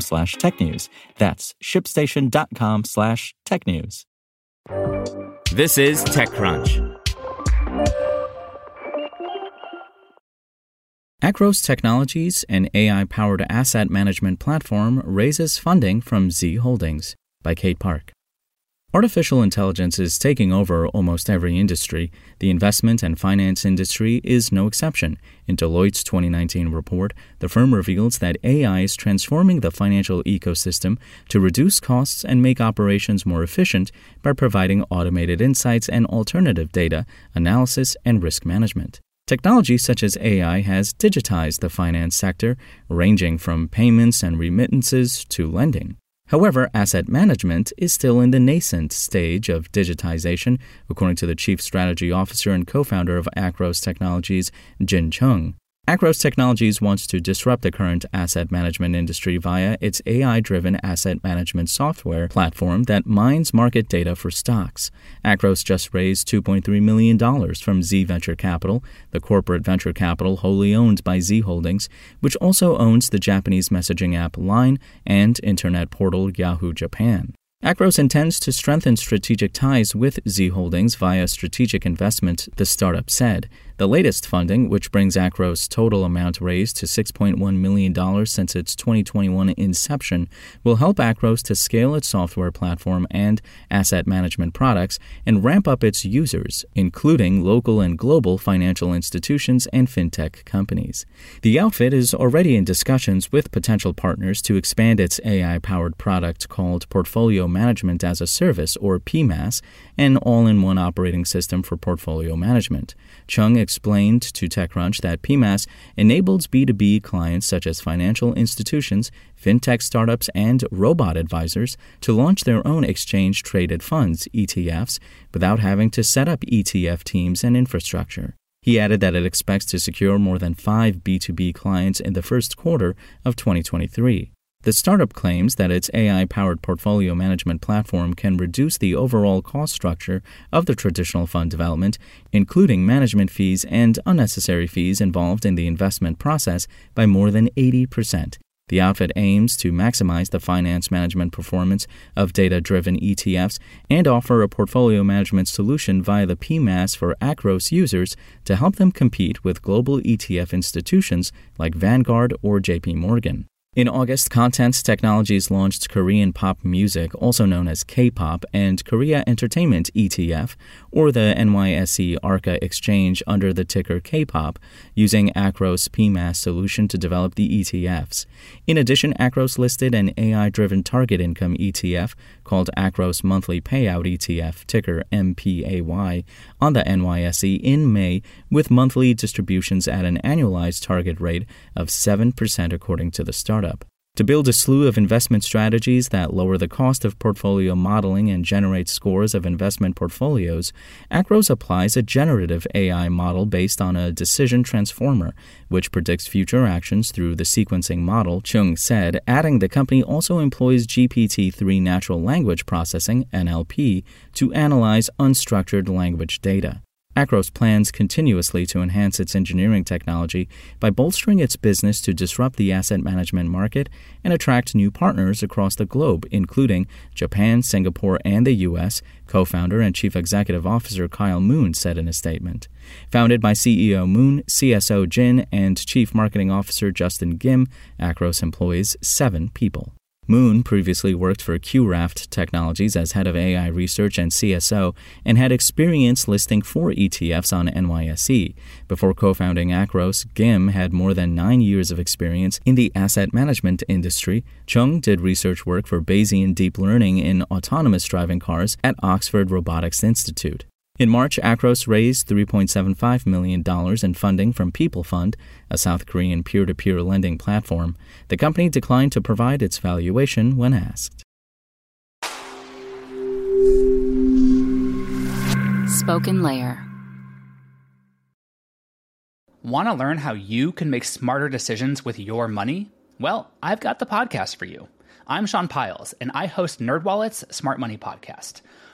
slash technews. That's shipstation.com slash technews. This is TechCrunch. Akros Technologies, an AI powered asset management platform, raises funding from Z Holdings by Kate Park. Artificial intelligence is taking over almost every industry. The investment and finance industry is no exception. In Deloitte's 2019 report, the firm reveals that AI is transforming the financial ecosystem to reduce costs and make operations more efficient by providing automated insights and alternative data, analysis, and risk management. Technology such as AI has digitized the finance sector, ranging from payments and remittances to lending. However, asset management is still in the nascent stage of digitization, according to the chief strategy officer and co founder of Akros Technologies, Jin Chung. Akros Technologies wants to disrupt the current asset management industry via its AI driven asset management software platform that mines market data for stocks. Akros just raised $2.3 million from Z Venture Capital, the corporate venture capital wholly owned by Z Holdings, which also owns the Japanese messaging app Line and internet portal Yahoo Japan. Akros intends to strengthen strategic ties with Z Holdings via strategic investment, the startup said. The latest funding, which brings Akros' total amount raised to $6.1 million since its 2021 inception, will help Akros to scale its software platform and asset management products and ramp up its users, including local and global financial institutions and fintech companies. The outfit is already in discussions with potential partners to expand its AI powered product called Portfolio Management as a Service, or PMAS, an all in one operating system for portfolio management. Chung explained to TechCrunch that PMAS enables B2B clients such as financial institutions, fintech startups, and robot advisors to launch their own exchange traded funds, ETFs, without having to set up ETF teams and infrastructure. He added that it expects to secure more than five B2B clients in the first quarter of 2023. The startup claims that its AI powered portfolio management platform can reduce the overall cost structure of the traditional fund development, including management fees and unnecessary fees involved in the investment process, by more than 80%. The outfit aims to maximize the finance management performance of data driven ETFs and offer a portfolio management solution via the PMAS for Akros users to help them compete with global ETF institutions like Vanguard or JP Morgan. In August, Content Technologies launched Korean pop music, also known as K pop, and Korea Entertainment ETF, or the NYSE ARCA exchange under the ticker K pop, using Akros PMAS solution to develop the ETFs. In addition, Akros listed an AI driven target income ETF called Akros Monthly Payout ETF, ticker MPAY, on the NYSE in May, with monthly distributions at an annualized target rate of 7%, according to the startup. To build a slew of investment strategies that lower the cost of portfolio modeling and generate scores of investment portfolios, Akros applies a generative AI model based on a decision transformer, which predicts future actions through the sequencing model, Chung said, adding the company also employs GPT 3 natural language processing, NLP, to analyze unstructured language data. Akros plans continuously to enhance its engineering technology by bolstering its business to disrupt the asset management market and attract new partners across the globe, including Japan, Singapore, and the U.S., co founder and chief executive officer Kyle Moon said in a statement. Founded by CEO Moon, CSO Jin, and chief marketing officer Justin Gim, Akros employs seven people. Moon previously worked for QRaft Technologies as head of AI research and CSO and had experience listing four ETFs on NYSE. Before co founding Akros, Gim had more than nine years of experience in the asset management industry. Chung did research work for Bayesian deep learning in autonomous driving cars at Oxford Robotics Institute. In March, Akros raised $3.75 million in funding from People Fund, a South Korean peer to peer lending platform. The company declined to provide its valuation when asked. Spoken Layer Want to learn how you can make smarter decisions with your money? Well, I've got the podcast for you. I'm Sean Pyles, and I host NerdWallet's Smart Money Podcast